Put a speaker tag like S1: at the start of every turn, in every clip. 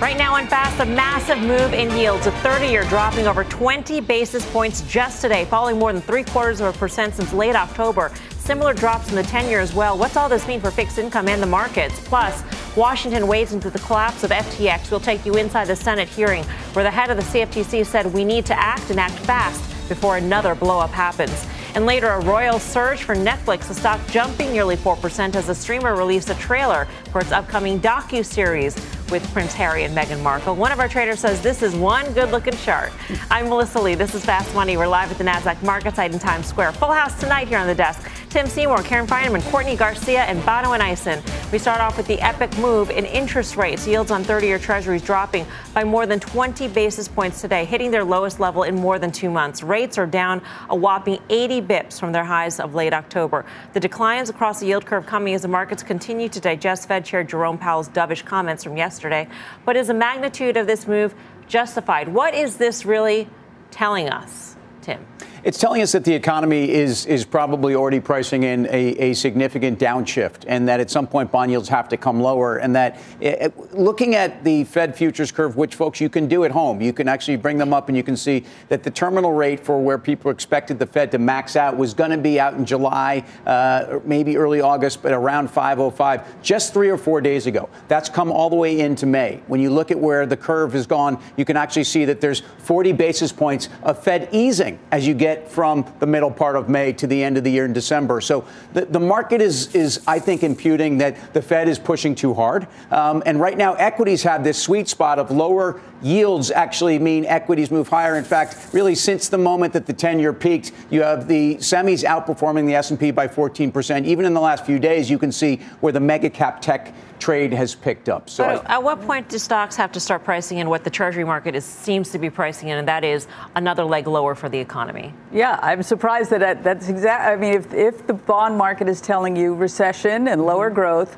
S1: Right now on Fast, a massive move in yields. A 30 year dropping over 20 basis points just today, falling more than three quarters of a percent since late October. Similar drops in the 10 year as well. What's all this mean for fixed income and the markets? Plus, Washington wades into the collapse of FTX. We'll take you inside the Senate hearing where the head of the CFTC said we need to act and act fast before another blowup happens. And later, a royal surge for Netflix, the stock jumping nearly 4% as the streamer released a trailer for its upcoming docu-series with Prince Harry and Meghan Markle. One of our traders says this is one good-looking chart. I'm Melissa Lee. This is Fast Money. We're live at the Nasdaq Market Site in Times Square. Full house tonight here on the desk. Tim Seymour, Karen Finerman, Courtney Garcia, and Bonawyn Eison. We start off with the epic move in interest rates. Yields on 30-year Treasuries dropping by more than 20 basis points today, hitting their lowest level in more than two months. Rates are down a whopping 80 bips from their highs of late October. The declines across the yield curve coming as the markets continue to digest Fed Chair Jerome Powell's dovish comments from yesterday. But is the magnitude of this move justified? What is this really telling us, Tim?
S2: It's telling us that the economy is is probably already pricing in a, a significant downshift, and that at some point bond yields have to come lower. And that it, eh, eh, looking at the Fed futures curve, which folks you can do at home, you can actually bring them up, and you can see that the terminal rate for where people expected the Fed to max out was going to be out in July, uh, maybe early August, but around 505, just three or four days ago. That's come all the way into May. When you look at where the curve has gone, you can actually see that there's 40 basis points of Fed easing as you get get from the middle part of May to the end of the year in December. So the, the market is, is, I think, imputing that the Fed is pushing too hard. Um, and right now, equities have this sweet spot of lower yields actually mean equities move higher. In fact, really since the moment that the 10-year peaked, you have the semis outperforming the S&P by 14%. Even in the last few days, you can see where the mega cap tech trade has picked up.
S1: So, at what point do stocks have to start pricing in what the Treasury market is, seems to be pricing in, and that is another leg lower for the economy?
S3: Yeah, I'm surprised that that's exact. I mean, if if the bond market is telling you recession and lower mm-hmm. growth,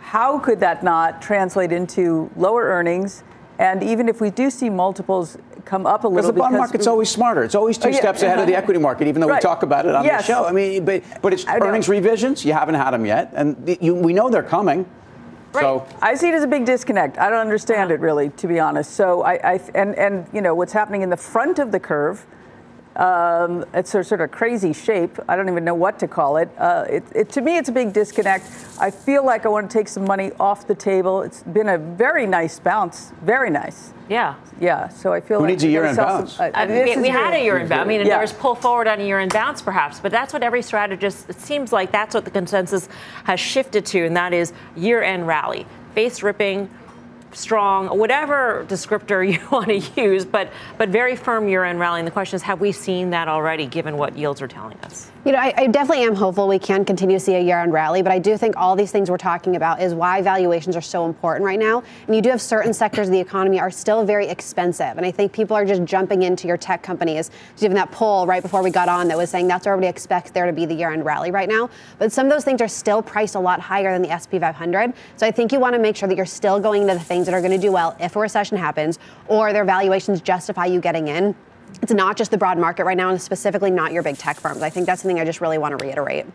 S3: how could that not translate into lower earnings? And even if we do see multiples come up a little,
S2: because the bond market's always smarter. It's always two oh, yeah. steps ahead of the equity market, even though right. we talk about it on yes. the show. I mean, but but it's earnings revisions. You haven't had them yet, and you, we know they're coming.
S3: Right. So I see it as a big disconnect. I don't understand it really, to be honest. So I, I and and you know what's happening in the front of the curve. Um, it's a sort of crazy shape. I don't even know what to call it. Uh, it, it. To me, it's a big disconnect. I feel like I want to take some money off the table. It's been a very nice bounce, very nice.
S1: Yeah.
S3: Yeah. So I feel
S2: Who
S3: like
S2: needs a year in bounce?
S1: Some, uh, I mean, we, we had a year in bounce. I mean, yeah. there was pull forward on a year in bounce, perhaps, but that's what every strategist. It seems like that's what the consensus has shifted to, and that is year-end rally, face ripping strong, whatever descriptor you want to use, but but very firm year-end rally. And the question is, have we seen that already, given what yields are telling us?
S4: You know, I, I, definitely am hopeful we can continue to see a year-end rally, but I do think all these things we're talking about is why valuations are so important right now. And you do have certain sectors of the economy are still very expensive, and I think people are just jumping into your tech companies. Even that poll right before we got on that was saying that's where everybody expects there to be the year-end rally right now. But some of those things are still priced a lot higher than the SP 500. So I think you want to make sure that you're still going into the things that are going to do well if a recession happens, or their valuations justify you getting in it's not just the broad market right now, and specifically not your big tech firms. I think that's something I just really want to reiterate.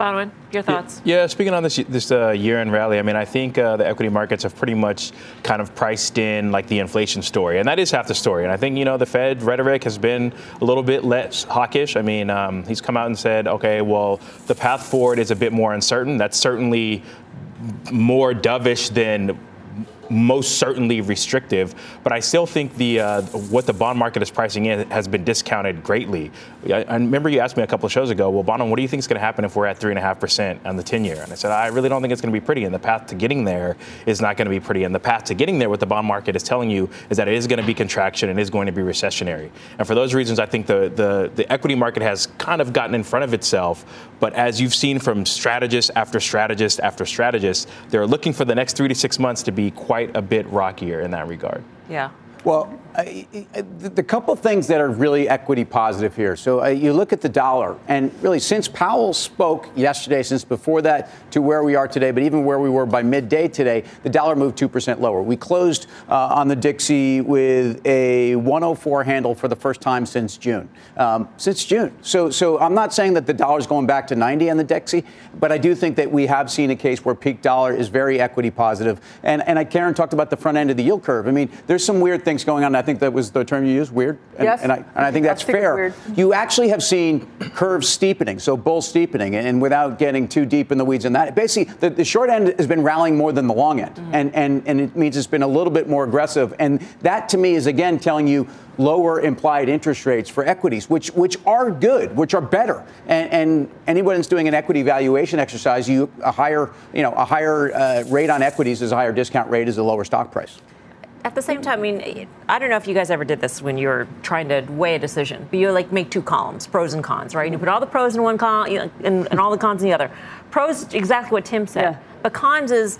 S1: Bonawyn, your thoughts?
S5: Yeah, speaking on this this uh, year-end rally, I mean, I think uh, the equity markets have pretty much kind of priced in like the inflation story, and that is half the story. And I think you know the Fed rhetoric has been a little bit less hawkish. I mean, um, he's come out and said, okay, well, the path forward is a bit more uncertain. That's certainly more dovish than most certainly restrictive, but I still think the uh, what the bond market is pricing in has been discounted greatly. I, I remember you asked me a couple of shows ago, well, Bono, what do you think is going to happen if we're at three and a half percent on the 10 year? And I said, I really don't think it's going to be pretty, and the path to getting there is not going to be pretty. And the path to getting there, what the bond market is telling you, is that it is going to be contraction and is going to be recessionary. And for those reasons, I think the the, the equity market has kind of gotten in front of itself. But as you've seen from strategist after strategist after strategist, they're looking for the next three to six months to be quite quite a bit rockier in that regard.
S1: Yeah.
S2: Well, the couple things that are really equity positive here. So uh, you look at the dollar, and really since Powell spoke yesterday, since before that to where we are today, but even where we were by midday today, the dollar moved 2% lower. We closed uh, on the Dixie with a 104 handle for the first time since June. Um, since June. So, so I'm not saying that the dollar's going back to 90 on the Dixie, but I do think that we have seen a case where peak dollar is very equity positive. And, and Karen talked about the front end of the yield curve. I mean, there's some weird things going on. I think that was the term you used, weird. And,
S3: yes.
S2: and, I, and I think that's fair. You actually have seen curves steepening, so bull steepening, and without getting too deep in the weeds in that, basically the, the short end has been rallying more than the long end, mm-hmm. and, and, and it means it's been a little bit more aggressive. And that to me is again telling you lower implied interest rates for equities, which which are good, which are better. And, and anyone that's doing an equity valuation exercise, you a higher you know a higher uh, rate on equities is a higher discount rate is a lower stock price.
S1: At the same time, I mean, I don't know if you guys ever did this when you were trying to weigh a decision, but you like make two columns, pros and cons, right? And you put all the pros in one column you know, and, and, all the cons in the other. Pros, exactly what Tim said. Yeah. But cons is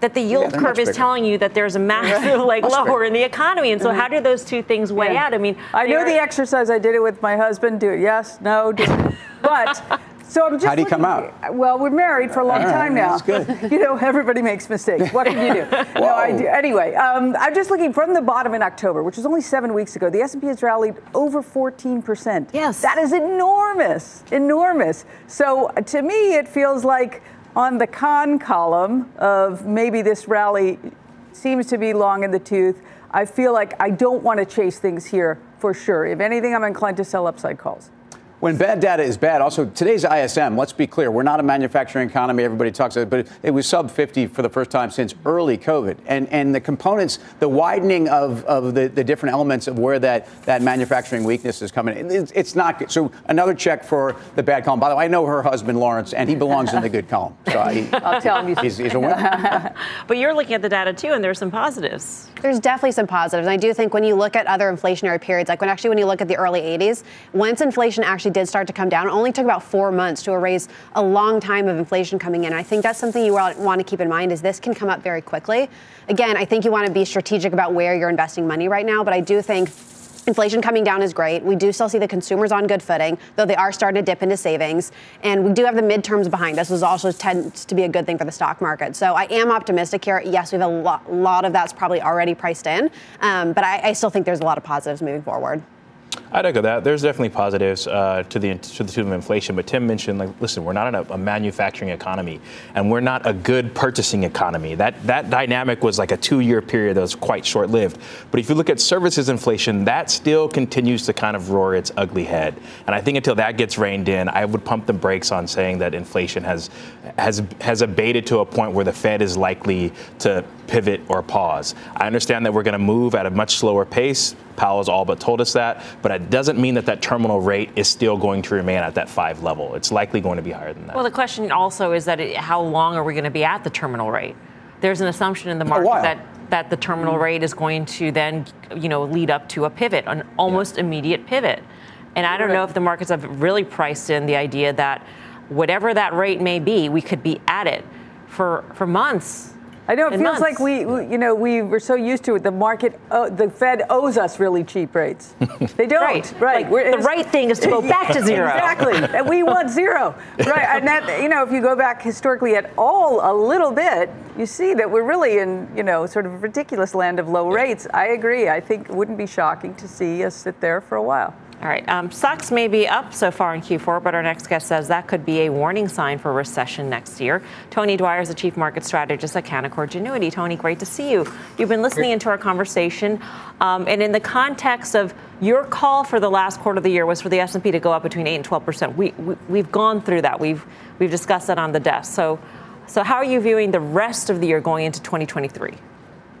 S1: that the yield yeah, curve is telling you that there's a massive like lower bigger. in the economy. And so mm-hmm. how do those two things weigh yeah. out? I mean,
S3: I know the exercise. I did it with my husband. Do it. Yes. No. Do it. But so I'm just.
S2: How do you come out?
S3: Well, we're married for a long
S2: right,
S3: time now.
S2: That's good.
S3: you know, everybody makes mistakes. What can you do? no, I do. Anyway, um, I'm just looking from the bottom in October, which was only seven weeks ago. The S&P has rallied over 14 percent.
S1: Yes,
S3: that is enormous, enormous. So to me, it feels like on the con column of maybe this rally seems to be long in the tooth. I feel like I don't want to chase things here for sure. If anything, I'm inclined to sell upside calls.
S2: When bad data is bad, also today's ISM, let's be clear, we're not a manufacturing economy, everybody talks about it, but it was sub 50 for the first time since early COVID. And, and the components, the widening of, of the, the different elements of where that, that manufacturing weakness is coming, it's, it's not good. So another check for the bad column. By the way, I know her husband, Lawrence, and he belongs in the good column. So
S3: I, I'll tell him
S2: he's, he's a winner.
S1: but you're looking at the data too, and there's some positives.
S4: There's definitely some positives. And I do think when you look at other inflationary periods, like when actually when you look at the early 80s, once inflation actually did start to come down, It only took about four months to erase a long time of inflation coming in. I think that's something you want to keep in mind is this can come up very quickly. Again, I think you want to be strategic about where you're investing money right now, but I do think Inflation coming down is great. We do still see the consumers on good footing, though they are starting to dip into savings. And we do have the midterms behind us, which also tends to be a good thing for the stock market. So I am optimistic here. Yes, we have a lot, lot of that's probably already priced in, um, but I, I still think there's a lot of positives moving forward.
S5: I'd echo that. There's definitely positives uh, to the to the tune of inflation, but Tim mentioned like, listen, we're not in a, a, manufacturing economy, and we're not a good purchasing economy. That that dynamic was like a two-year period that was quite short-lived. But if you look at services inflation, that still continues to kind of roar its ugly head. And I think until that gets reined in, I would pump the brakes on saying that inflation has has has abated to a point where the Fed is likely to pivot or pause. I understand that we're going to move at a much slower pace. Powell's all but told us that, but it doesn't mean that that terminal rate is still going to remain at that five level. It's likely going to be higher than that.
S1: Well, the question also is that it, how long are we going to be at the terminal rate? There's an assumption in the market that that the terminal rate is going to then, you know, lead up to a pivot, an almost yeah. immediate pivot. And I don't know if the markets have really priced in the idea that whatever that rate may be, we could be at it for for months
S3: I know it feels
S1: months.
S3: like we, we, you know, we were so used to it. The market, uh, the Fed owes us really cheap rates. They don't.
S1: right. Right. Like the right thing is to go back to zero.
S3: exactly. and we want zero. Right. And that, you know, if you go back historically at all a little bit, you see that we're really in, you know, sort of a ridiculous land of low rates. I agree. I think it wouldn't be shocking to see us sit there for a while.
S1: All right. Um, stocks may be up so far in Q4, but our next guest says that could be a warning sign for recession next year. Tony Dwyer is the chief market strategist at Canaccord Genuity. Tony, great to see you. You've been listening into our conversation, um, and in the context of your call for the last quarter of the year was for the S&P to go up between 8 and 12 percent. We, we have gone through that. We've we've discussed that on the desk. So so how are you viewing the rest of the year going into 2023?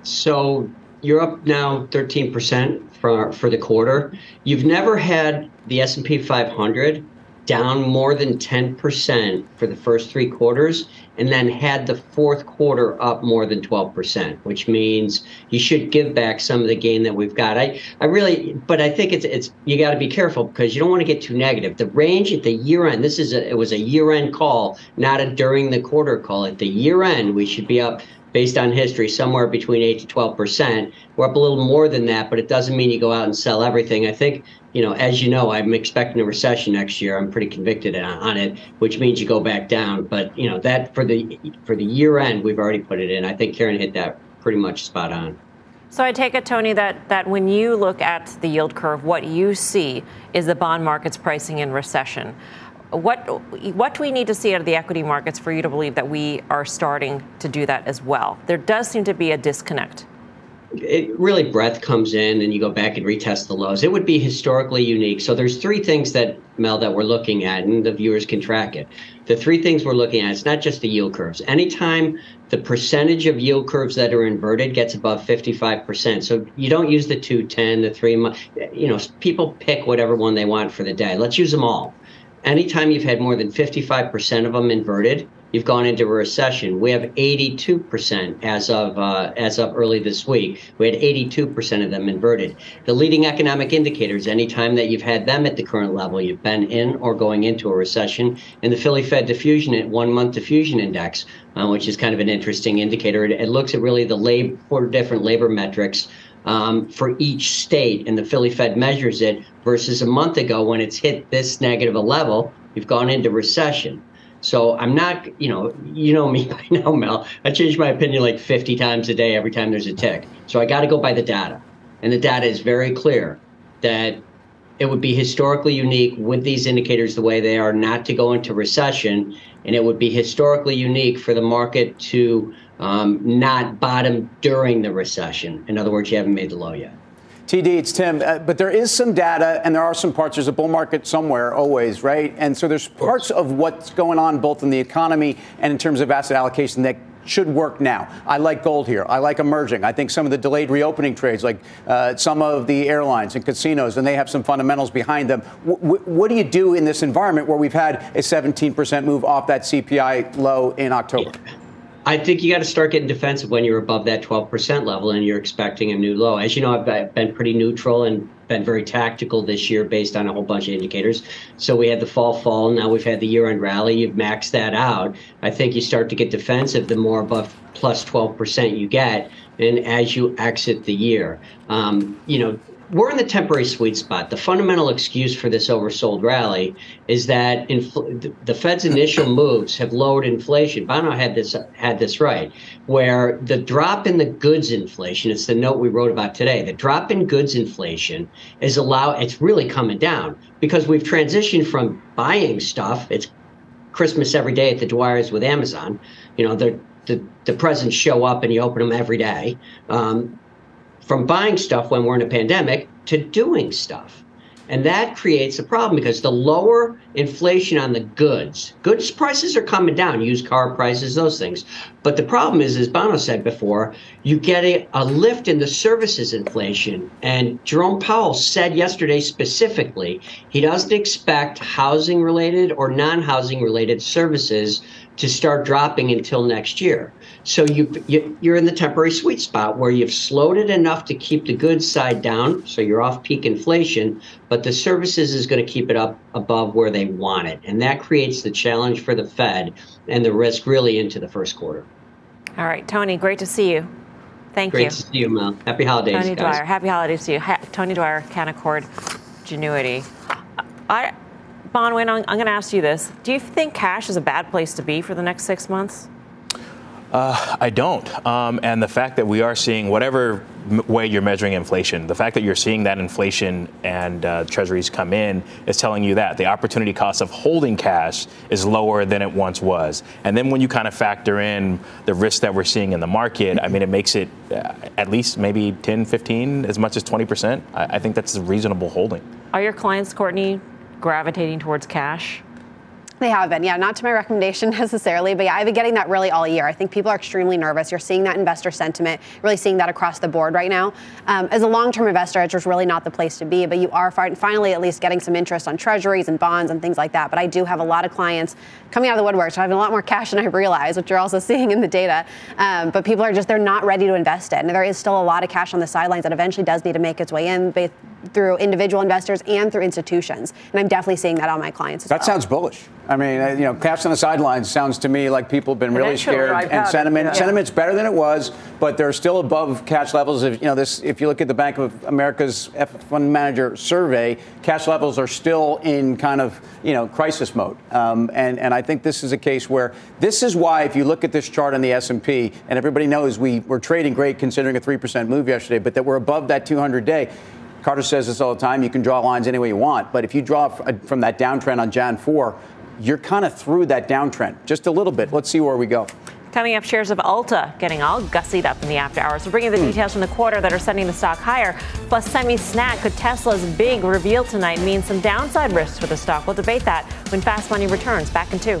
S6: So you're up now 13% for for the quarter. You've never had the S&P 500 down more than 10% for the first three quarters and then had the fourth quarter up more than 12%, which means you should give back some of the gain that we've got. I, I really, but I think it's, it's, you got to be careful because you don't want to get too negative. The range at the year end, this is a, it was a year end call, not a during the quarter call. At the year end, we should be up based on history, somewhere between 8 to 12 percent. We're up a little more than that, but it doesn't mean you go out and sell everything. I think, you know, as you know, I'm expecting a recession next year. I'm pretty convicted on it, which means you go back down. But you know, that for the for the year end, we've already put it in. I think Karen hit that pretty much spot on.
S1: So I take it, Tony, that, that when you look at the yield curve, what you see is the bond markets pricing in recession. What, what do we need to see out of the equity markets for you to believe that we are starting to do that as well? There does seem to be a disconnect
S6: it really breath comes in and you go back and retest the lows. It would be historically unique. So there's three things that Mel that we're looking at, and the viewers can track it. The three things we're looking at, it's not just the yield curves. Anytime the percentage of yield curves that are inverted gets above 55%. So you don't use the 210, the three month, you know, people pick whatever one they want for the day. Let's use them all. Anytime you've had more than 55% of them inverted, you've gone into a recession. We have 82% as of uh, as of early this week. We had 82% of them inverted. The leading economic indicators, anytime that you've had them at the current level, you've been in or going into a recession. And the Philly Fed diffusion one month diffusion index, uh, which is kind of an interesting indicator. It, it looks at really the labor four different labor metrics. Um, for each state, and the Philly Fed measures it versus a month ago when it's hit this negative a level, you've gone into recession. So I'm not, you know, you know me by now, Mel. I change my opinion like 50 times a day every time there's a tick. So I got to go by the data. And the data is very clear that it would be historically unique with these indicators the way they are not to go into recession. And it would be historically unique for the market to um, not bottom during the recession. In other words, you haven't made the low yet.
S2: TD, it's Tim. Uh, but there is some data, and there are some parts. There's a bull market somewhere, always, right? And so there's parts of what's going on both in the economy and in terms of asset allocation that should work now. I like gold here. I like emerging. I think some of the delayed reopening trades, like uh, some of the airlines and casinos, and they have some fundamentals behind them. W- w- what do you do in this environment where we've had a 17% move off that CPI low in October?
S6: Yeah. I think you got to start getting defensive when you're above that 12% level and you're expecting a new low. As you know, I've been pretty neutral and been very tactical this year based on a whole bunch of indicators. So we had the fall fall, now we've had the year end rally. You've maxed that out. I think you start to get defensive the more above plus 12% you get, and as you exit the year. Um, you know, we're in the temporary sweet spot. The fundamental excuse for this oversold rally is that infl- the Fed's initial moves have lowered inflation. Bono had this had this right, where the drop in the goods inflation. It's the note we wrote about today. The drop in goods inflation is allow. It's really coming down because we've transitioned from buying stuff. It's Christmas every day at the Dwyer's with Amazon. You know the the, the presents show up and you open them every day. Um, from buying stuff when we're in a pandemic to doing stuff. And that creates a problem because the lower inflation on the goods, goods prices are coming down, used car prices, those things. But the problem is, as Bono said before, you get a, a lift in the services inflation. And Jerome Powell said yesterday specifically, he doesn't expect housing related or non housing related services to start dropping until next year. So you, you are in the temporary sweet spot where you've slowed it enough to keep the goods side down, so you're off peak inflation, but the services is going to keep it up above where they want it, and that creates the challenge for the Fed and the risk really into the first quarter.
S1: All right, Tony, great to see you. Thank
S6: great
S1: you.
S6: Great to see you, Mel. Happy holidays,
S1: Tony
S6: guys.
S1: Dwyer. Happy holidays to you. Ha- Tony Dwyer, Canaccord Genuity. I, Bonawyn, I'm, I'm going to ask you this. Do you think cash is a bad place to be for the next six months?
S5: Uh, I don't. Um, and the fact that we are seeing whatever way you're measuring inflation, the fact that you're seeing that inflation and uh, treasuries come in is telling you that the opportunity cost of holding cash is lower than it once was. And then when you kind of factor in the risk that we're seeing in the market, I mean, it makes it uh, at least maybe 10, 15, as much as 20%. I, I think that's a reasonable holding.
S1: Are your clients, Courtney, gravitating towards cash?
S4: They have been, yeah, not to my recommendation necessarily, but yeah, I've been getting that really all year. I think people are extremely nervous. You're seeing that investor sentiment, really seeing that across the board right now. Um, as a long term investor, it's just really not the place to be, but you are finally at least getting some interest on treasuries and bonds and things like that. But I do have a lot of clients coming out of the woodwork, so I have a lot more cash than I realize, which you're also seeing in the data. Um, but people are just, they're not ready to invest it. And there is still a lot of cash on the sidelines that eventually does need to make its way in through individual investors and through institutions. And I'm definitely seeing that on my clients
S2: that
S4: well.
S2: sounds bullish. I mean, uh, you know, cash on the sidelines sounds to me like people have been really scared, and sentiment yeah. sentiment's better than it was, but they're still above cash levels. If you know this, if you look at the Bank of America's fund manager survey, cash levels are still in kind of you know crisis mode, um, and and I think this is a case where this is why if you look at this chart on the S and P, and everybody knows we were trading great considering a three percent move yesterday, but that we're above that 200 day. Carter says this all the time. You can draw lines any way you want, but if you draw from that downtrend on Jan 4, you're kind of through that downtrend just a little bit. Let's see where we go.
S1: Coming up, shares of Ulta getting all gussied up in the after hours. We're bringing the hmm. details from the quarter that are sending the stock higher. Plus, semi snack could Tesla's big reveal tonight mean some downside risks for the stock? We'll debate that when Fast Money returns. Back in two.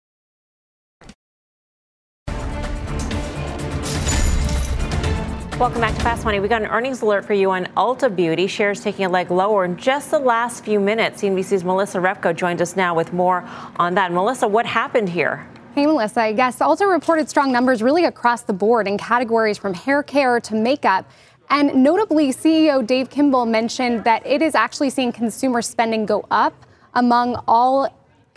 S1: Welcome back to Fast Money. We got an earnings alert for you on Ulta Beauty. Shares taking a leg lower in just the last few minutes. CNBC's Melissa Repko joined us now with more on that. Melissa, what happened here?
S7: Hey, Melissa. Yes, Ulta reported strong numbers really across the board in categories from hair care to makeup. And notably, CEO Dave Kimball mentioned that it is actually seeing consumer spending go up among all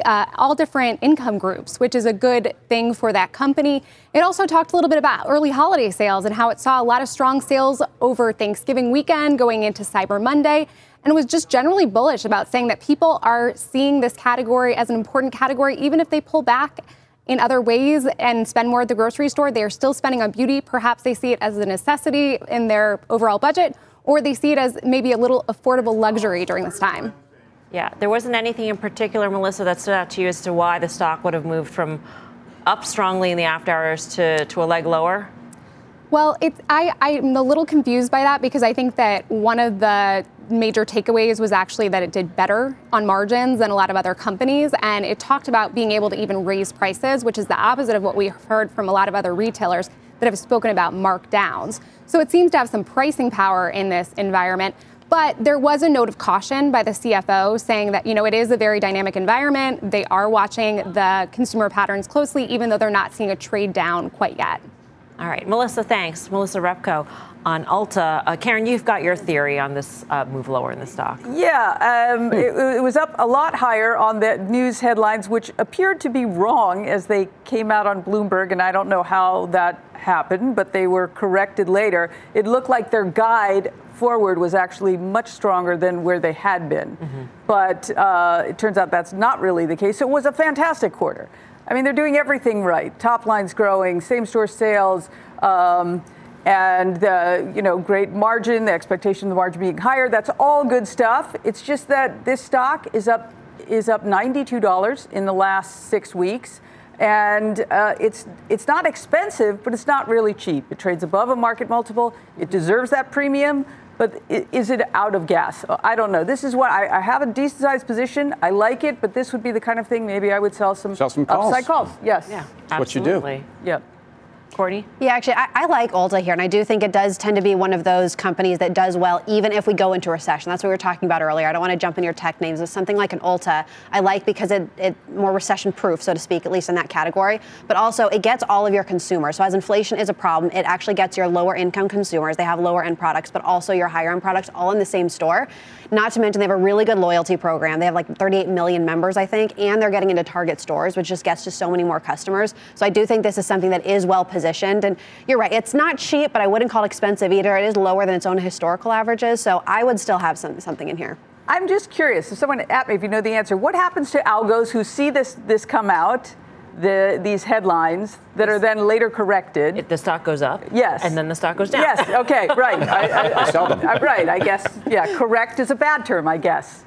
S7: uh, all different income groups, which is a good thing for that company. It also talked a little bit about early holiday sales and how it saw a lot of strong sales over Thanksgiving weekend going into Cyber Monday. And was just generally bullish about saying that people are seeing this category as an important category, even if they pull back in other ways and spend more at the grocery store. They are still spending on beauty. Perhaps they see it as a necessity in their overall budget, or they see it as maybe a little affordable luxury during this time.
S1: Yeah, there wasn't anything in particular, Melissa, that stood out to you as to why the stock would have moved from up strongly in the after hours to, to a leg lower?
S7: Well, it's I, I'm a little confused by that because I think that one of the major takeaways was actually that it did better on margins than a lot of other companies. And it talked about being able to even raise prices, which is the opposite of what we've heard from a lot of other retailers that have spoken about markdowns. So it seems to have some pricing power in this environment. But there was a note of caution by the CFO saying that, you know, it is a very dynamic environment. They are watching the consumer patterns closely, even though they're not seeing a trade down quite yet.
S1: All right, Melissa, thanks. Melissa Repko on Ulta. Uh, Karen, you've got your theory on this uh, move lower in the stock.
S3: Yeah, um, it, it, was up a lot higher on the news headlines, which appeared to be wrong as they came out on Bloomberg, and I don't know how that happened, but they were corrected later. It looked like their guide forward was actually much stronger than where they had been. Mm-hmm. But uh, it turns out that's not really the case. So it was a fantastic quarter. I mean, they're doing everything right. Top line's growing, same store sales, um, and the you know great margin. The expectation of the margin being higher. That's all good stuff. It's just that this stock is up is up ninety-two dollars in the last six weeks. And uh, it's it's not expensive, but it's not really cheap. It trades above a market multiple. It deserves that premium. But is it out of gas? I don't know. This is what I, I, have a decent sized position. I like it, but this would be the kind of thing maybe I would sell some,
S2: sell some calls.
S3: upside calls. Yes.
S1: Yeah.
S2: That's what you do.
S3: Yep.
S1: Courtney?
S4: Yeah, actually, I, I, like Ulta here, and I do think it does tend to be one of those companies that does well even if we go into recession. That's what we were talking about earlier. I don't want to jump in your tech names. It's something like an Ulta I like because it, it more recession proof, so to speak, at least in that category. But also, it gets all of your consumers. So as inflation is a problem, it actually gets your lower income consumers. They have lower end products, but also your higher end products all in the same store. Not to mention, they have a really good loyalty program. They have like 38 million members, I think, and they're getting into Target stores, which just gets to so many more customers. So I do think this is something that is well positioned. And you're right, it's not cheap, but I wouldn't call it expensive either. It is lower than its own historical averages. So I would still have some, something in here.
S3: I'm just curious. If someone at me, if you know the answer, what happens to algos who see this this come out? the, these headlines that are then later corrected.
S1: If the stock goes up.
S3: Yes.
S1: And then the stock goes down.
S3: Yes. Okay. Right. I, I, I, right. I guess. Yeah. Correct is a bad term. I guess.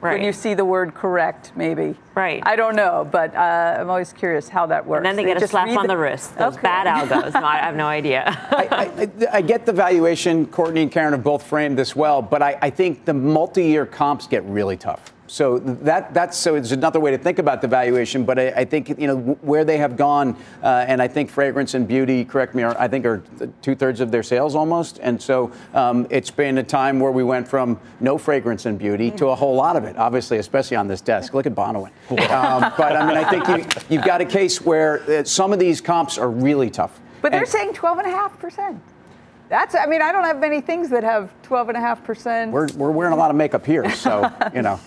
S3: Right. When you see the word correct, maybe.
S1: Right.
S3: I don't know, but uh, I'm always curious how that works.
S1: And then they, they get a slap on the, the wrist. Those okay. bad algos. no, I have no idea.
S2: I, I, I, get the valuation. Courtney and Karen have both framed this well, but I, I think the multi-year comps get really tough. So that that's so it's another way to think about the valuation. But I, I think you know where they have gone, uh, and I think fragrance and beauty, correct me, are, I think are two thirds of their sales almost. And so um, it's been a time where we went from no fragrance and beauty to a whole lot of it. Obviously, especially on this desk. Look at Bonawyn. Um, but I mean, I think you, you've got a case where uh, some of these comps are really tough.
S3: But they're and, saying 12 and a half percent. That's, I mean, I don't have many things that have 12 and a half percent.
S2: We're, we're wearing a lot of makeup here, so, you know.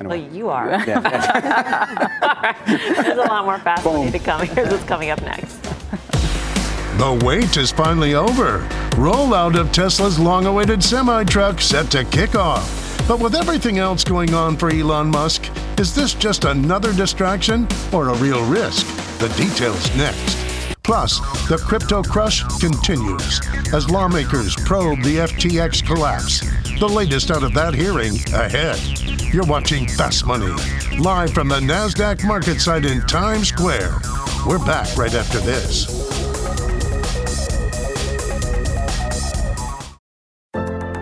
S1: Anyway. Well, you are. Yeah. There's a lot more fast money to come. Here's what's coming up next.
S8: The wait is finally over. Rollout of Tesla's long awaited semi truck set to kick off. But with everything else going on for Elon Musk, is this just another distraction or a real risk? The details next. Plus, the crypto crush continues as lawmakers probe the FTX collapse. The latest out of that hearing ahead. You're watching Fast Money, live from the NASDAQ market site in Times Square. We're back right after this.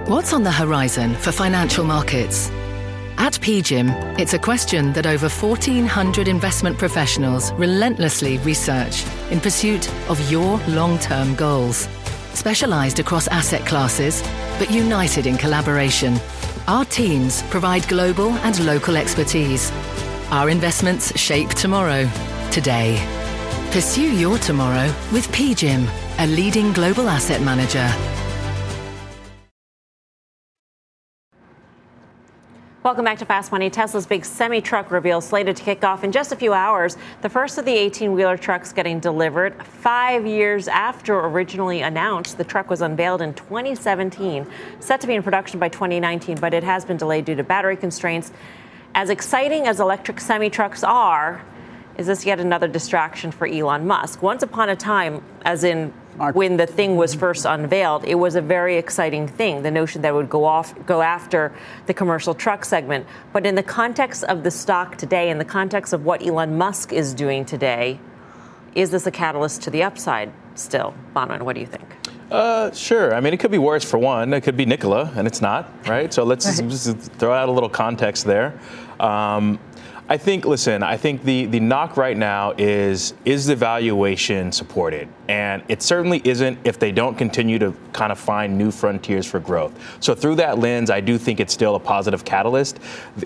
S9: What's on the horizon for financial markets? At PGIM, it's a question that over 1,400 investment professionals relentlessly research in pursuit of your long term goals. Specialized across asset classes, but united in collaboration, our teams provide global and local expertise. Our investments shape tomorrow, today. Pursue your tomorrow with PGIM, a leading global asset manager.
S1: Welcome back to Fast Money. Tesla's big semi truck reveal slated to kick off in just a few hours. The first of the 18 wheeler trucks getting delivered five years after originally announced. The truck was unveiled in 2017, set to be in production by 2019, but it has been delayed due to battery constraints. As exciting as electric semi trucks are, is this yet another distraction for Elon Musk? Once upon a time, as in when the thing was first unveiled, it was a very exciting thing. The notion that it would go off, go after the commercial truck segment. But in the context of the stock today, in the context of what Elon Musk is doing today, is this a catalyst to the upside still? Bonawyn, what do you think?
S5: Uh, sure. I mean, it could be worse for one. It could be Nikola, and it's not, right? So let's right. Just, just, throw out a little context there. Um, I think, listen, I think the, the knock right now is is the valuation supported? And it certainly isn't if they don't continue to kind of find new frontiers for growth. So, through that lens, I do think it's still a positive catalyst.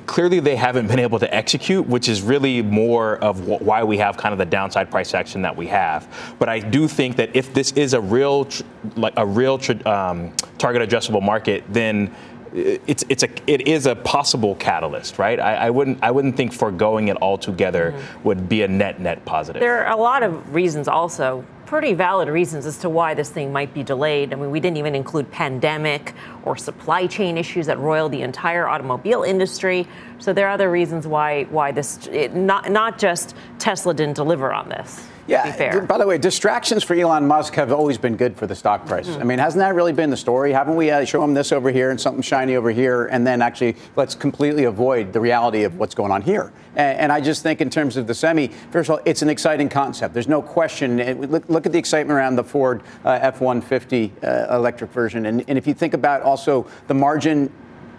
S5: Clearly, they haven't been able to execute, which is really more of why we have kind of the downside price action that we have. But I do think that if this is a real, like a real um, target addressable market, then it's it's a it is a possible catalyst, right? I, I wouldn't I wouldn't think foregoing it altogether mm-hmm. would be a net net positive.
S1: There are a lot of reasons also pretty valid reasons as to why this thing might be delayed. I mean, we didn't even include pandemic or supply chain issues that roil the entire automobile industry. So there are other reasons why why this it, not not just Tesla didn't deliver on this.
S2: Yeah. By the way, distractions for Elon Musk have always been good for the stock price. Mm-hmm. I mean, hasn't that really been the story? Haven't we uh, show him this over here and something shiny over here, and then actually let's completely avoid the reality of what's going on here? And, and I just think, in terms of the semi, first of all, it's an exciting concept. There's no question. Look, look at the excitement around the Ford uh, F-150 uh, electric version, and, and if you think about also the margin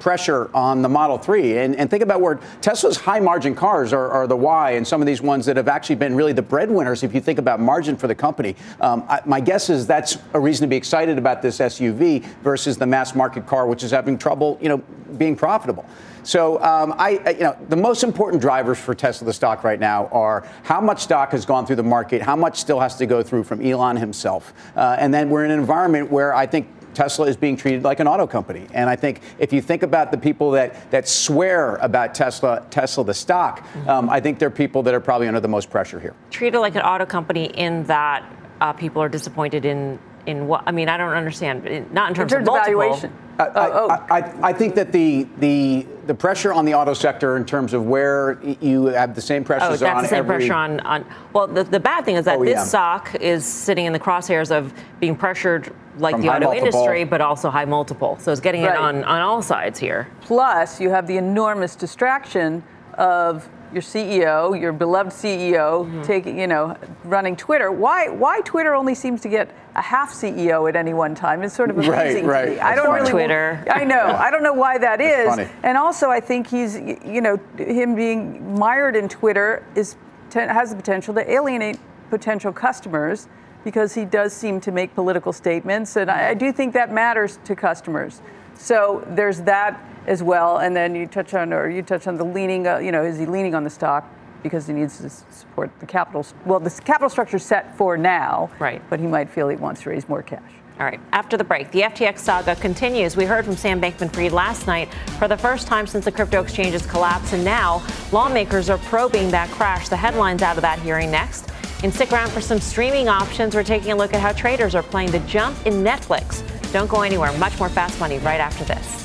S2: pressure on the Model 3. And, and think about where Tesla's high margin cars are, are, the Y and some of these ones that have actually been really the breadwinners if you think about margin for the company. Um, I, my guess is that's a reason to be excited about this SUV versus the mass market car, which is having trouble, you know, being profitable. So, um, I, you know, the most important drivers for Tesla the stock right now are how much stock has gone through the market, how much still has to go through from Elon himself, uh, and then we're in an environment where I think Tesla is being treated like an auto company. And I think if you think about the people that, that swear about Tesla, Tesla the stock, um, I think they're people that are probably under the most pressure here.
S1: Treated like an auto company in that uh, people are disappointed in in what? I mean, I don't understand. Not in terms, in terms of, of valuation.
S2: I, oh, I, oh. I, I, think that the the the pressure on the auto sector in terms of where you have the same oh, pressures
S1: oh, that's
S2: on
S1: the same
S2: every,
S1: pressure on, on well the, the bad thing is that oh, this yeah. stock is sitting in the crosshairs of being pressured like From the auto multiple. industry but also high multiple so it's getting right. it on on all sides here
S3: plus you have the enormous distraction of your CEO, your beloved CEO, mm-hmm. taking, you know, running Twitter. Why, why Twitter only seems to get a half CEO at any one time is sort of amazing.
S2: Right, right.
S3: I
S1: don't really. Twitter.
S3: I know. I don't know why that is. And also, I think he's, you know, him being mired in Twitter is has the potential to alienate potential customers because he does seem to make political statements, and I, I do think that matters to customers. So there's that as well. And then you touch on, or you touch on the leaning, uh, you know, is he leaning on the stock because he needs to support the capital? Well, the capital structure set for now,
S1: right?
S3: But he might feel he wants to raise more cash.
S1: All right. After the break, the FTX saga continues. We heard from Sam Bankman-Fried last night for the first time since the crypto exchanges collapse, and now lawmakers are probing that crash. The headlines out of that hearing next. And stick around for some streaming options. We're taking a look at how traders are playing the jump in Netflix. Don't go anywhere. Much more fast money right after this.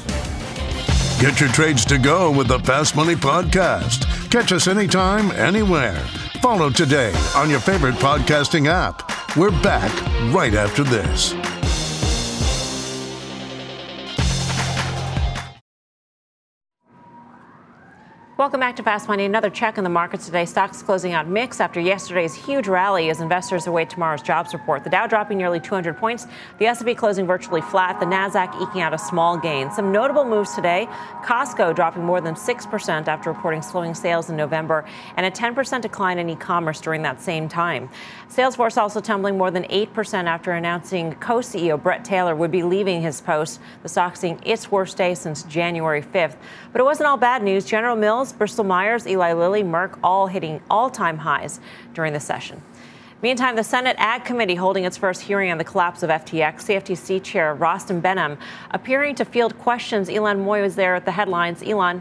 S8: Get your trades to go with the Fast Money Podcast. Catch us anytime, anywhere. Follow today on your favorite podcasting app. We're back right after this.
S1: Welcome back to Fast Money. Another check in the markets today. Stocks closing out mixed after yesterday's huge rally as investors await tomorrow's jobs report. The Dow dropping nearly 200 points, the S&P closing virtually flat, the Nasdaq eking out a small gain. Some notable moves today: Costco dropping more than 6% after reporting slowing sales in November, and a 10% decline in e-commerce during that same time. Salesforce also tumbling more than 8% after announcing co-CEO Bret Taylor would be leaving his post. The stock seeing its worst day since January 5th. But it wasn't all bad news. General Mills Bristol Myers, Eli Lilly, Merck all hitting all time highs during the session. Meantime, the Senate Ag Committee holding its first hearing on the collapse of FTX. CFTC Chair Rostin Behnam appearing to field questions. Ylan Mui was there at the headlines. Ylan.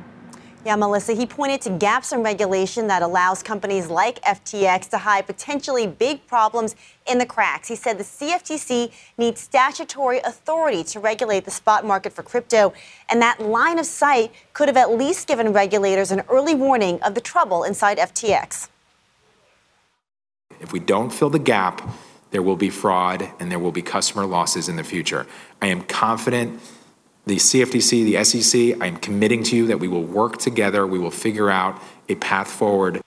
S10: Yeah, Melissa, he pointed to gaps in regulation that allows companies like FTX to hide potentially big problems in the cracks. He said the CFTC needs statutory authority to regulate the spot market for crypto, and that line of sight could have at least given regulators an early warning of the trouble inside FTX.
S11: If we don't fill the gap, there will be fraud and there will be customer losses in the future. I am confident the CFTC, the SEC, I'm committing to you that we will work together. We will figure out a path forward.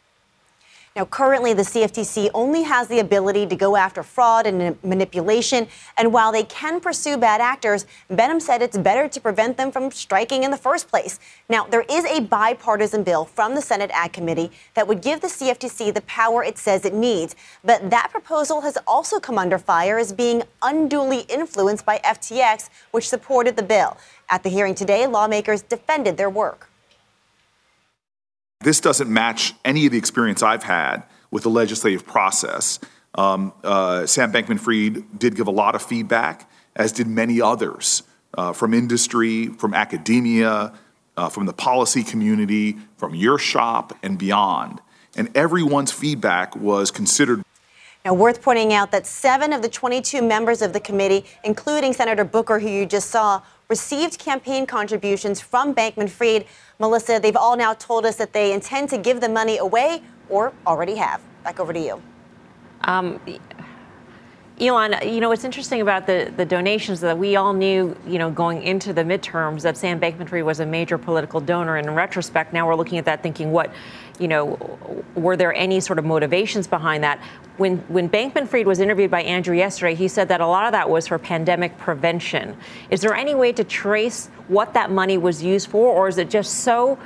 S10: Now, currently, the CFTC only has the ability to go after fraud and manipulation. And while they can pursue bad actors, Behnam said it's better to prevent them from striking in the first place. Now, there is a bipartisan bill from the Senate Ag Committee that would give the CFTC the power it says it needs. But that proposal has also come under fire as being unduly influenced by FTX, which supported the bill. At the hearing today, lawmakers defended their work.
S12: This doesn't match any of the experience I've had with the legislative process. Um, uh, Sam Bankman Fried did give a lot of feedback, as did many others uh, from industry, from academia, uh, from the policy community, from your shop, and beyond. And everyone's feedback was considered.
S10: Now, worth pointing out that seven of the 22 members of the committee, including Senator Booker, who you just saw, received campaign contributions from Bankman Fried. Melissa, they've all now told us that they intend to give the money away or already have. Back over to you. Um,
S1: Ylan, you know, what's interesting about the, the donations that we all knew, you know, going into the midterms that Sam Bankman-Fried was a major political donor. And in retrospect, now we're looking at that thinking, what, you know, were there any sort of motivations behind that? When, when Bankman-Fried was interviewed by Andrew yesterday, he said that a lot of that was for pandemic prevention. Is there any way to trace what that money was used for, or is it just so,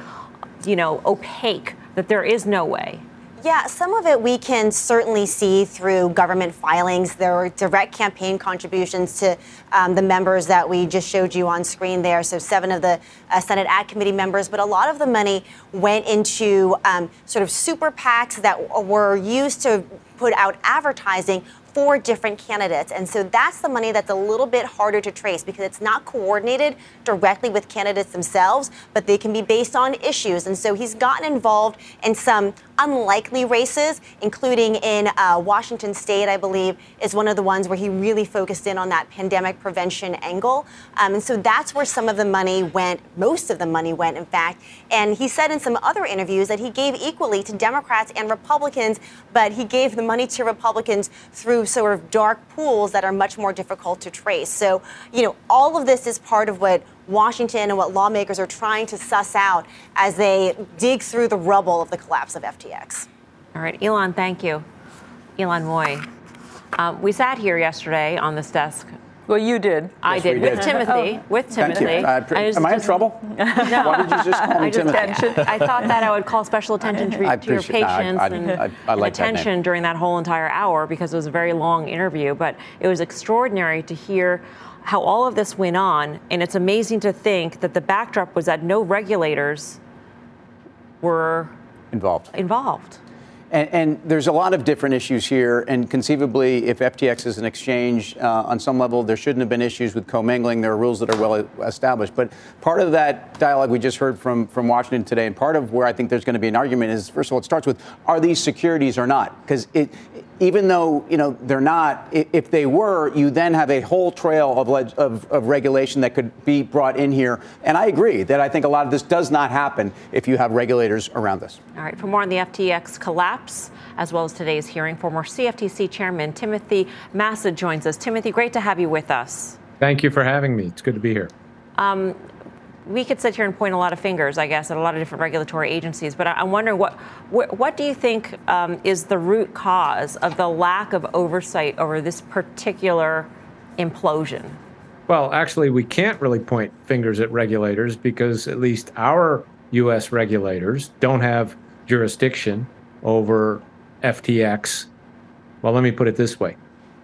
S1: you know, opaque that there is no way?
S10: Yeah, some of it we can certainly see through government filings. There were direct campaign contributions to um, the members that we just showed you on screen there. So, seven of the uh, Senate Ag Committee members, but a lot of the money went into um, sort of super PACs that were used to put out advertising four different candidates. And so that's the money that's a little bit harder to trace because it's not coordinated directly with candidates themselves, but they can be based on issues. And so he's gotten involved in some unlikely races, including in uh, Washington State, I believe, is one of the ones where he really focused in on that pandemic prevention angle. Um, and so that's where some of the money went, most of the money went, in fact. And he said in some other interviews that he gave equally to Democrats and Republicans, but he gave the money to Republicans through sort of dark pools that are much more difficult to trace. So, you know, all of this is part of what Washington and what lawmakers are trying to suss out as they dig through the rubble of the collapse of FTX.
S1: All right, Ylan, thank you. Ylan Mui. Um, we sat here yesterday on this desk.
S3: Well, you did.
S1: I
S2: Yes,
S1: did with
S2: did.
S1: Timothy.
S2: Oh.
S1: With
S2: Thank
S1: Timothy.
S2: you. Uh, pr-
S1: I was
S2: am I in trouble?
S1: No.
S2: Why did you just call me
S1: I just,
S2: Timothy?
S1: I thought that I would call special attention to,
S2: I
S1: to your
S2: appreciate- no, I-
S1: patience
S2: I-
S1: and,
S2: I- I
S1: and
S2: like that name.
S1: attention during that whole entire hour because it was a very long interview. But it was extraordinary to hear how all of this went on, and it's amazing to think that the backdrop was that no regulators were
S2: Involved.
S1: involved.
S2: And, and there's a lot of different issues here, and conceivably, if FTX is an exchange, uh, on some level, there shouldn't have been issues with commingling. There are rules that are well established. But part of that dialogue we just heard from, from Washington today, and part of where I think there's going to be an argument is, first of all, it starts with, are these securities or not? Because it, even though you know they're not, if they were, you then have a whole trail of, of, of regulation that could be brought in here. And I agree that I think a lot of this does not happen if you have regulators around this.
S1: All right, for more on the FTX collapse, as well as today's hearing, former CFTC Chairman Timothy Massad joins us. Timothy, great to have you with us.
S13: Thank you for having me. It's good to be here.
S1: Um, we could sit here and point a lot of fingers, I guess, at a lot of different regulatory agencies, but I- I'm wondering what what, what do you think um, is the root cause of the lack of oversight over this particular implosion?
S13: Well, actually, we can't really point fingers at regulators because at least our U.S. regulators don't have jurisdiction over FTX. Well, let me put it this way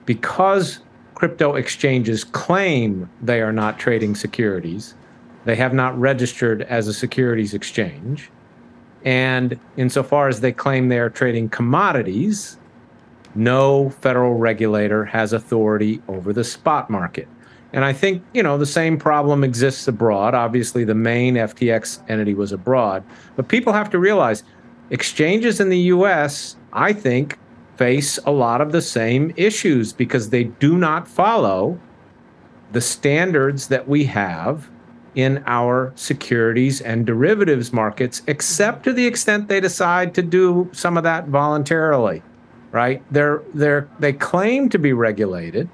S13: because crypto exchanges claim they are not trading securities, they have not registered as a securities exchange. And insofar as they claim they are trading commodities, no federal regulator has authority over the spot market. And I think, you know, the same problem exists abroad. Obviously, the main FTX entity was abroad. But people have to realize exchanges in the US, I think, face a lot of the same issues because they do not follow the standards that we have in our securities and derivatives markets, except to the extent they decide to do some of that voluntarily, right? They're, they're, they claim to be regulated,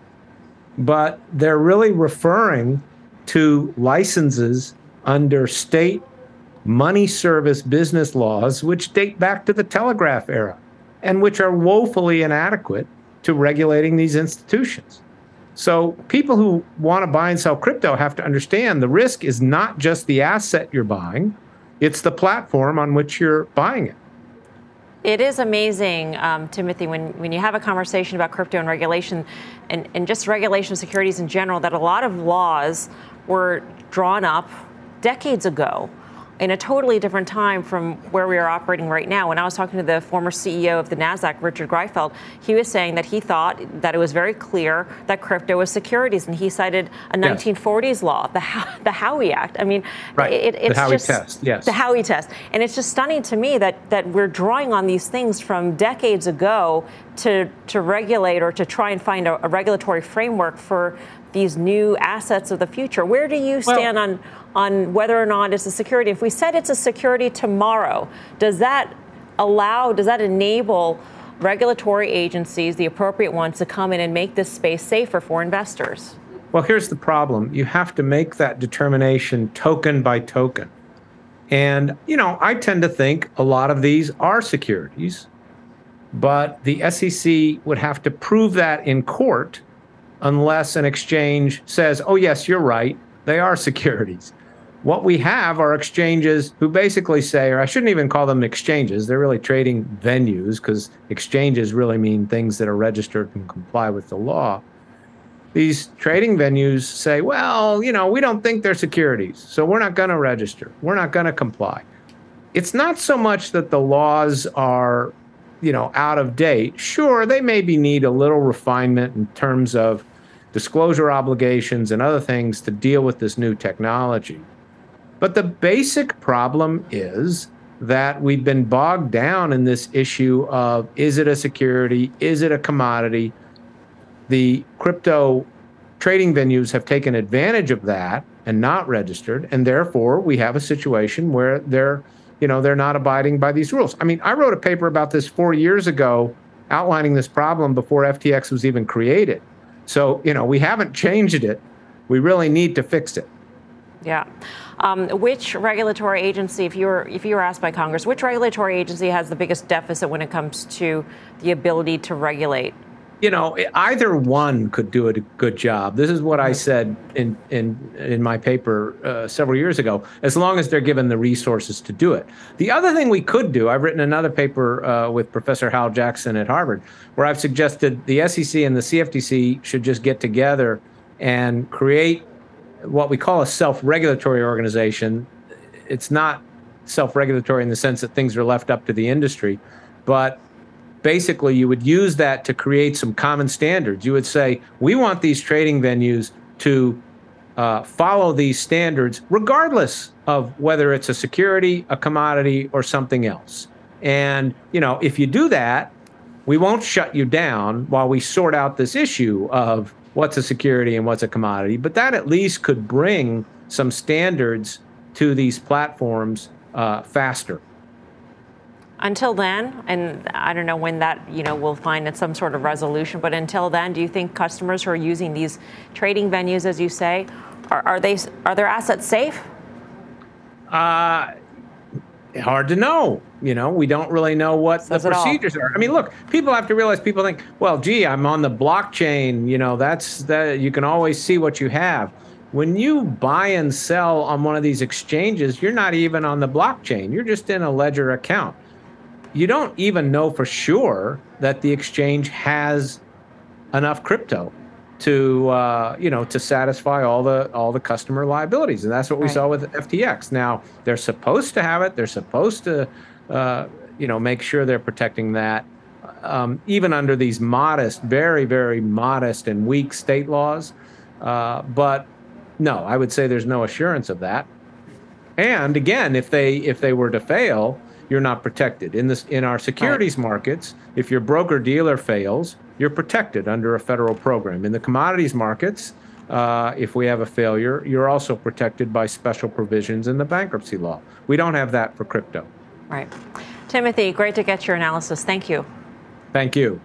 S13: but they're really referring to licenses under state money service business laws, which date back to the telegraph era and which are woefully inadequate to regulating these institutions. So people who want to buy and sell crypto have to understand the risk is not just the asset you're buying, it's the platform on which you're buying it.
S1: It is amazing, um, Timothy, when, when you have a conversation about crypto and regulation and, and just regulation of securities in general, that a lot of laws were drawn up decades ago in a totally different time from where we are operating right now. When I was talking to the former CEO of the NASDAQ, Richard Greifeld, he was saying that he thought that it was very clear that crypto was securities. And he cited a
S13: Yes.
S1: 1940s law, the, How- the Howey Act. I mean,
S13: Right.
S1: it,
S13: The
S1: it's
S13: Howey
S1: just
S13: test, yes.
S1: the Howey test. And it's just stunning to me that, that we're drawing on these things from decades ago to, to regulate or to try and find a, a regulatory framework for these new assets of the future. Where do you stand on, on whether or not it's a security? If we said it's a security tomorrow, does that allow, does that enable regulatory agencies, the appropriate ones, to come in and make this space safer for investors?
S13: Well, here's the problem you have to make that determination token by token. And, you know, I tend to think a lot of these are securities, but the SEC would have to prove that in court unless an exchange says, oh, yes, you're right, they are securities. What we have are exchanges who basically say, or I shouldn't even call them exchanges, they're really trading venues because exchanges really mean things that are registered and comply with the law. These trading venues say, well, you know, we don't think they're securities, so we're not going to register, we're not going to comply. It's not so much that the laws are, you know, out of date. Sure, they maybe need a little refinement in terms of disclosure obligations and other things to deal with this new technology. But the basic problem is that we've been bogged down in this issue of is it a security? Is it a commodity? The crypto trading venues have taken advantage of that and not registered. And therefore, we have a situation where they're, you know, they're not abiding by these rules. I mean, I wrote a paper about this four years ago outlining this problem before FTX was even created. So, you know, we haven't changed it. We really need to fix it.
S1: Yeah. Um, which regulatory agency, if you were if you were asked by Congress, which regulatory agency has the biggest deficit when it comes to the ability to regulate?
S13: You know, either one could do a good job. This is what I said in in in my paper uh, several years ago. As long as they're given the resources to do it. The other thing we could do, I've written another paper uh, with Professor Howell Jackson at Harvard, where I've suggested the SEC and the CFTC should just get together and create what we call a self-regulatory organization. It's not self-regulatory in the sense that things are left up to the industry, but basically you would use that to create some common standards. You would say, we want these trading venues to uh, follow these standards, regardless of whether it's a security, a commodity, or something else. And you know, if you do that, we won't shut you down while we sort out this issue of what's a security and what's a commodity. But that at least could bring some standards to these platforms uh, faster.
S1: Until then, and I don't know when that you know we'll find some sort of resolution. But until then, do you think customers who are using these trading venues, as you say, are, are they are their assets safe?
S13: Uh, hard to know. You know, we don't really know what Says the procedures are. I mean, look, people have to realize. People think, well, gee, I'm on the blockchain. You know, that's that. You can always see what you have. When you buy and sell on one of these exchanges, you're not even on the blockchain. You're just in a ledger account. You don't even know for sure that the exchange has enough crypto to uh, you know to satisfy all the all the customer liabilities, and that's what we right. saw with FTX. Now they're supposed to have it. They're supposed to uh, you know make sure they're protecting that, um, even under these modest, very very modest and weak state laws. Uh, but no, I would say there's no assurance of that. And again, if they if they were to fail, you're not protected in this in our securities right. markets. If your broker dealer fails, you're protected under a federal program. In the commodities markets, uh, if we have a failure, you're also protected by special provisions in the bankruptcy law. We don't have that for crypto.
S1: Right. Timothy, great to get your analysis. Thank you.
S13: Thank you.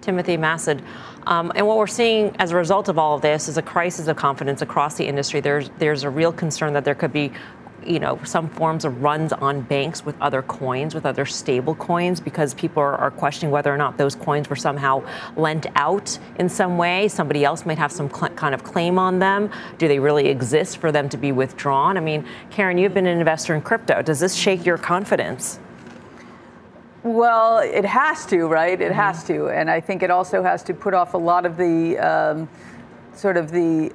S1: Timothy Massad. Um, and what we're seeing as a result of all of this is a crisis of confidence across the industry. There's there's a real concern that there could be you know some forms of runs on banks with other coins with other stable coins because people are, are, questioning whether or not those coins were somehow lent out in some way. Somebody else might have some cl- kind of claim on them. Do they really exist for them to be withdrawn? I mean karen you've been an investor in crypto. Does this shake your confidence?
S3: Well, it has to, right? It mm-hmm. has to, and I think it also has to put off a lot of the um, sort of the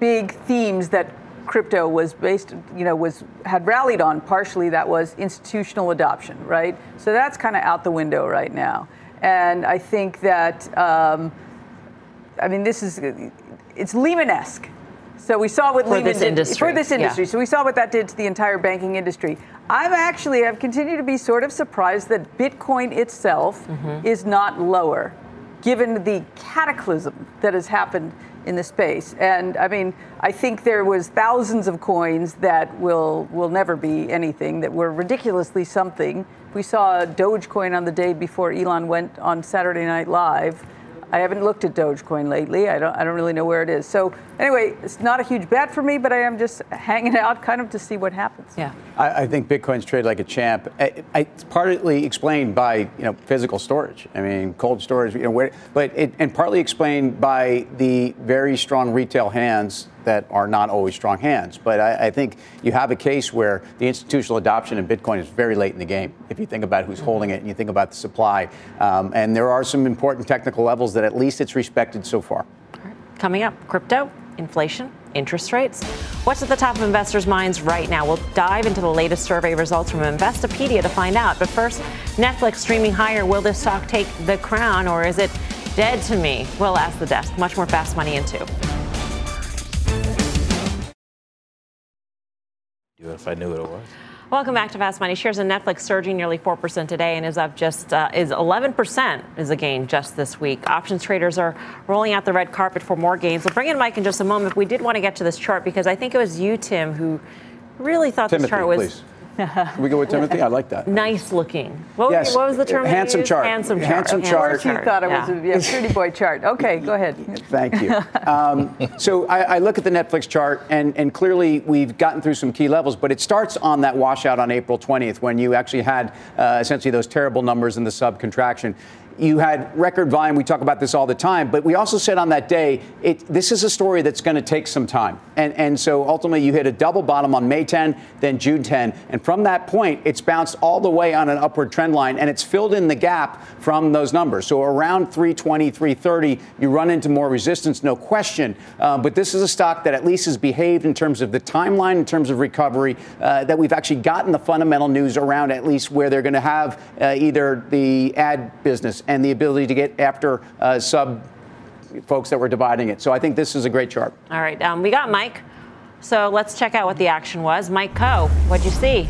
S3: big themes that crypto was based, you know, was had rallied on. Partially, that was institutional adoption, right? So that's kind of out the window right now. And I think that, um, I mean, this is it's Lehman-esque. So we saw what
S1: for
S3: Lehman
S1: this
S3: did
S1: industry.
S3: for this industry. Yeah. So we saw what that did to the entire banking industry. I'm actually have continued to be sort of surprised that Bitcoin itself mm-hmm. is not lower given the cataclysm that has happened in the space. And I mean, I think there was thousands of coins that will will never be anything that were ridiculously something. We saw Dogecoin on the day before Elon went on Saturday Night Live I haven't looked at Dogecoin lately. I don't, I don't really know where it is. So anyway, it's not a huge bet for me, but I am just hanging out kind of to see what happens.
S1: Yeah.
S2: I, I think Bitcoin's trade like a champ. I, I, it's partly explained by you know physical storage. I mean, cold storage. You know, where, but it, and partly explained by the very strong retail hands that are not always strong hands. But I, I, think you have a case where the institutional adoption in Bitcoin is very late in the game. If you think about who's holding it and you think about the supply, um, and there are some important technical levels that at least it's respected so far.
S1: Coming up, crypto, inflation, interest rates. What's at the top of investors' minds right now? We'll dive into the latest survey results from Investopedia to find out. But first, Netflix streaming higher. Will this stock take the crown or is it dead to me? We'll ask the desk. Much more fast money in two.
S5: if I knew what it was.
S1: Welcome back to Fast Money. Shares of Netflix surging nearly 4% today and is up just uh, is 11% is a gain just this week. Options traders are rolling out the red carpet for more gains. We'll bring in Mike in just a moment. We did want to get to this chart because I think it was you, Tim, who really thought
S2: Timothy,
S1: this chart was
S2: please. Can we go with Timothy? I like that.
S1: Nice looking. What,
S2: yes.
S1: was, what was the term?
S2: Handsome chart.
S1: Handsome chart.
S2: Handsome
S1: okay.
S2: chart.
S3: You thought it was
S1: yeah.
S3: a yeah, pretty boy chart. Okay, go ahead.
S2: Thank you. Um, so I, I, look at the Netflix chart, and, and clearly we've gotten through some key levels, but it starts on that washout on April 20th when you actually had uh, essentially those terrible numbers in the sub contraction you had record volume. We talk about this all the time, but we also said on that day, it, this is a story that's going to take some time. And, and so ultimately, you hit a double bottom on May 10, then June 10. And from that point, it's bounced all the way on an upward trend line, and it's filled in the gap from those numbers. So around 320, 330, you run into more resistance, no question. Uh, but this is a stock that at least has behaved in terms of the timeline, in terms of recovery, uh, that we've actually gotten the fundamental news around at least where they're going to have uh, either the ad business and the ability to get after uh, sub folks that were dividing it. So I think this is a great chart.
S1: All right, um, we got Mike. So let's check out what the action was. Mike Khouw, what'd you see?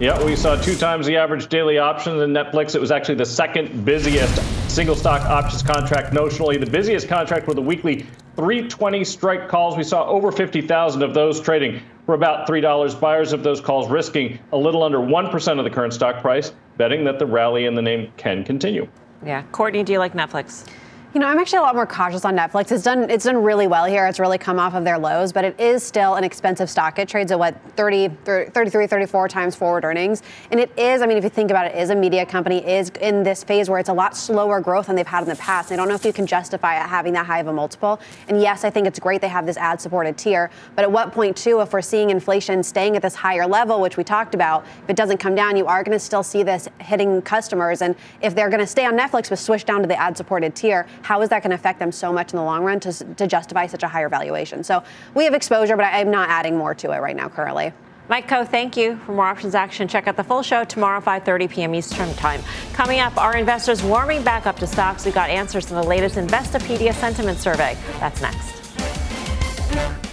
S14: Yeah, we saw two times the average daily options in Netflix. It was actually the second busiest single stock options contract notionally. The busiest contract were the weekly 320 strike calls. We saw over 50,000 of those trading for about $3. Buyers of those calls risking a little under 1% of the current stock price, betting that the rally in the name can continue.
S1: Yeah. Courtney, do you like Netflix?
S4: You know, I'm actually a lot more cautious on Netflix. It's done it's done really well here. It's really come off of their lows, but it is still an expensive stock. It trades at what 30, 33, 34 times forward earnings. And it is, I mean, if you think about it, it is a media company, is in this phase where it's a lot slower growth than they've had in the past. I don't know if you can justify it having that high of a multiple. And yes, I think it's great they have this ad supported tier, but at what point too, if we're seeing inflation staying at this higher level, which we talked about, if it doesn't come down, you are going to still see this hitting customers. And if they're going to stay on Netflix but switch down to the ad supported tier, how is that going to affect them so much in the long run to, to justify such a higher valuation. So we have exposure, but I'm not adding more to it right now currently.
S1: Mike Khouw, thank you. For more options action, check out the full show tomorrow, 5.30 p.m. Eastern Time. Coming up, are investors warming back up to stocks? We've got answers to the latest Investopedia sentiment survey. That's next.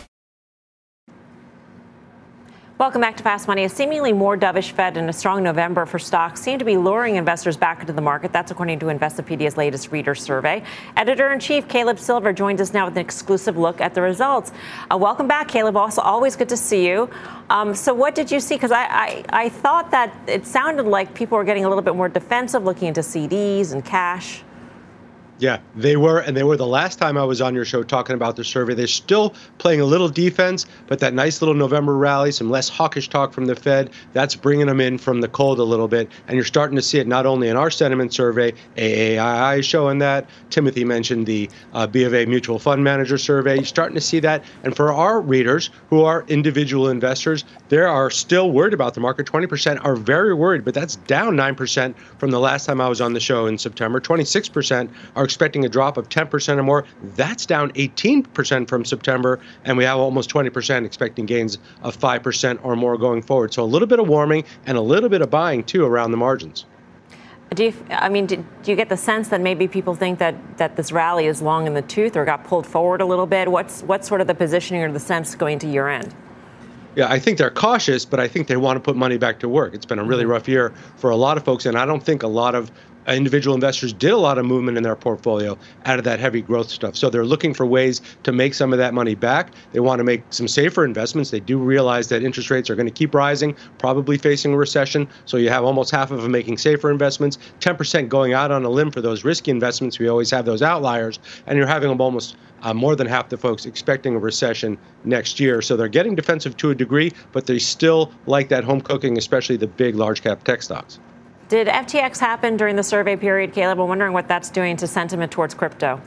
S1: Welcome back to Fast Money. A seemingly more dovish Fed and a strong November for stocks seem to be luring investors back into the market. That's according to Investopedia's latest reader survey. Editor in chief Caleb Silver joins us now with an exclusive look at the results. Uh, welcome back, Caleb. Also, always good to see you. Um, so, what did you see? Because I, I, I thought that it sounded like people were getting a little bit more defensive, looking into CDs and cash.
S15: Yeah, they were, and they were the last time I was on your show talking about the survey. They're still playing a little defense, but that nice little November rally, some less hawkish talk from the Fed, that's bringing them in from the cold a little bit. And you're starting to see it not only in our sentiment survey, AAII showing that. Timothy mentioned the uh, B of A Mutual Fund Manager survey. You're starting to see that. And for our readers who are individual investors, they are still worried about the market. 20% are very worried, but that's down 9% from the last time I was on the show in September. 26% are expecting a drop of 10% or more. That's down 18% from September, and we have almost 20% expecting gains of 5% or more going forward. So a little bit of warming and a little bit of buying too around the margins.
S1: Do you, I mean, do, you get the sense that maybe people think that, that this rally is long in the tooth or got pulled forward a little bit? What's, what's sort of the positioning or the sense going to year end?
S15: Yeah, I think they're cautious, but I think they want to put money back to work. It's been a really mm-hmm. rough year for a lot of folks, and I don't think a lot of individual investors did a lot of movement in their portfolio out of that heavy growth stuff. So they're looking for ways to make some of that money back. They want to make some safer investments. They do realize that interest rates are going to keep rising, probably facing a recession. So you have almost half of them making safer investments, 10% going out on a limb for those risky investments. We always have those outliers, and you're having almost uh, more than half the folks expecting a recession next year. So they're getting defensive to a degree, but they still like that home cooking, especially the big large cap tech stocks.
S1: Did FTX happen during the survey period, Caleb? I'm wondering what that's doing to sentiment towards crypto.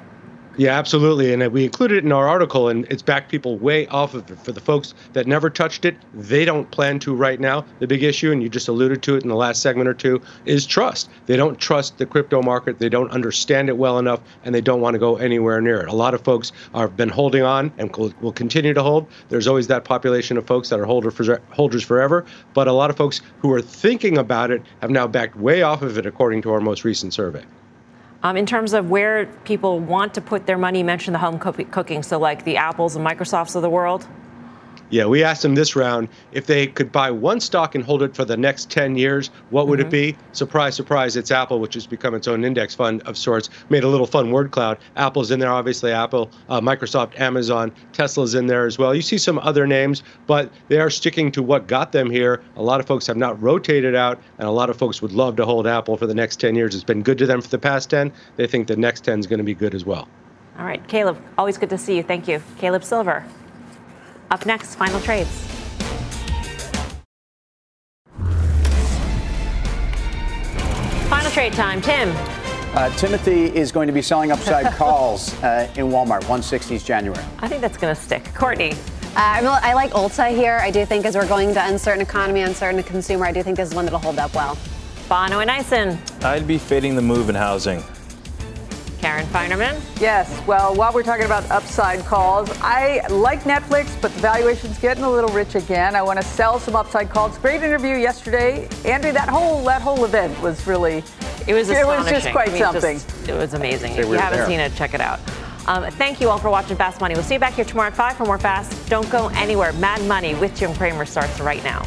S15: Yeah, absolutely. And uh, we included it in our article, and it's backed people way off of it. For the folks that never touched it, they don't plan to right now. The big issue, and you just alluded to it in the last segment or two, is trust. They don't trust the crypto market. They don't understand it well enough, and they don't want to go anywhere near it. A lot of folks have been holding on and will continue to hold. There's always that population of folks that are holder for, holders forever, but a lot of folks who are thinking about it have now backed way off of it, according to our most recent survey.
S1: Um, in terms of where people want to put their money, you mentioned the home co- cooking, so like the Apples and Microsofts of the world.
S15: Yeah, we asked them this round if they could buy one stock and hold it for the next 10 years, what would mm-hmm. it be? Surprise, surprise, it's Apple, which has become its own index fund of sorts. Made a little fun word cloud. Apple's in there, obviously, Apple, uh, Microsoft, Amazon, Tesla's in there as well. You see some other names, but they are sticking to what got them here. A lot of folks have not rotated out, and a lot of folks would love to hold Apple for the next 10 years. It's been good to them for the past 10. They think the next 10 is going to be good as well.
S1: All right, Caleb, always good to see you. Thank you. Caleb Silver. Up next, final trades. Final trade time. Tim.
S2: Uh, Timothy is going to be selling upside calls uh, in Walmart, 160s January.
S1: I think that's going to stick. Courtney.
S4: Uh, I like Ulta here. I do think as we're going to uncertain economy, uncertain consumer, I do think this is one that'll hold up well.
S1: Bonawyn Eison.
S5: I'd be fading the move in housing.
S1: Karen Finerman.
S3: Yes. Well, while we're talking about upside calls, I like Netflix, but the valuation's getting a little rich again. I want to sell some upside calls. Great interview yesterday, Andrew. That whole that whole event was really.
S1: It was
S3: It was just quite I mean, something.
S1: Just, it was amazing. If you haven't there. seen it, check it out. Um, thank you all for watching Fast Money. We'll see you back here tomorrow at 5 for more Fast. Don't go anywhere. Mad Money with Jim Cramer starts right now.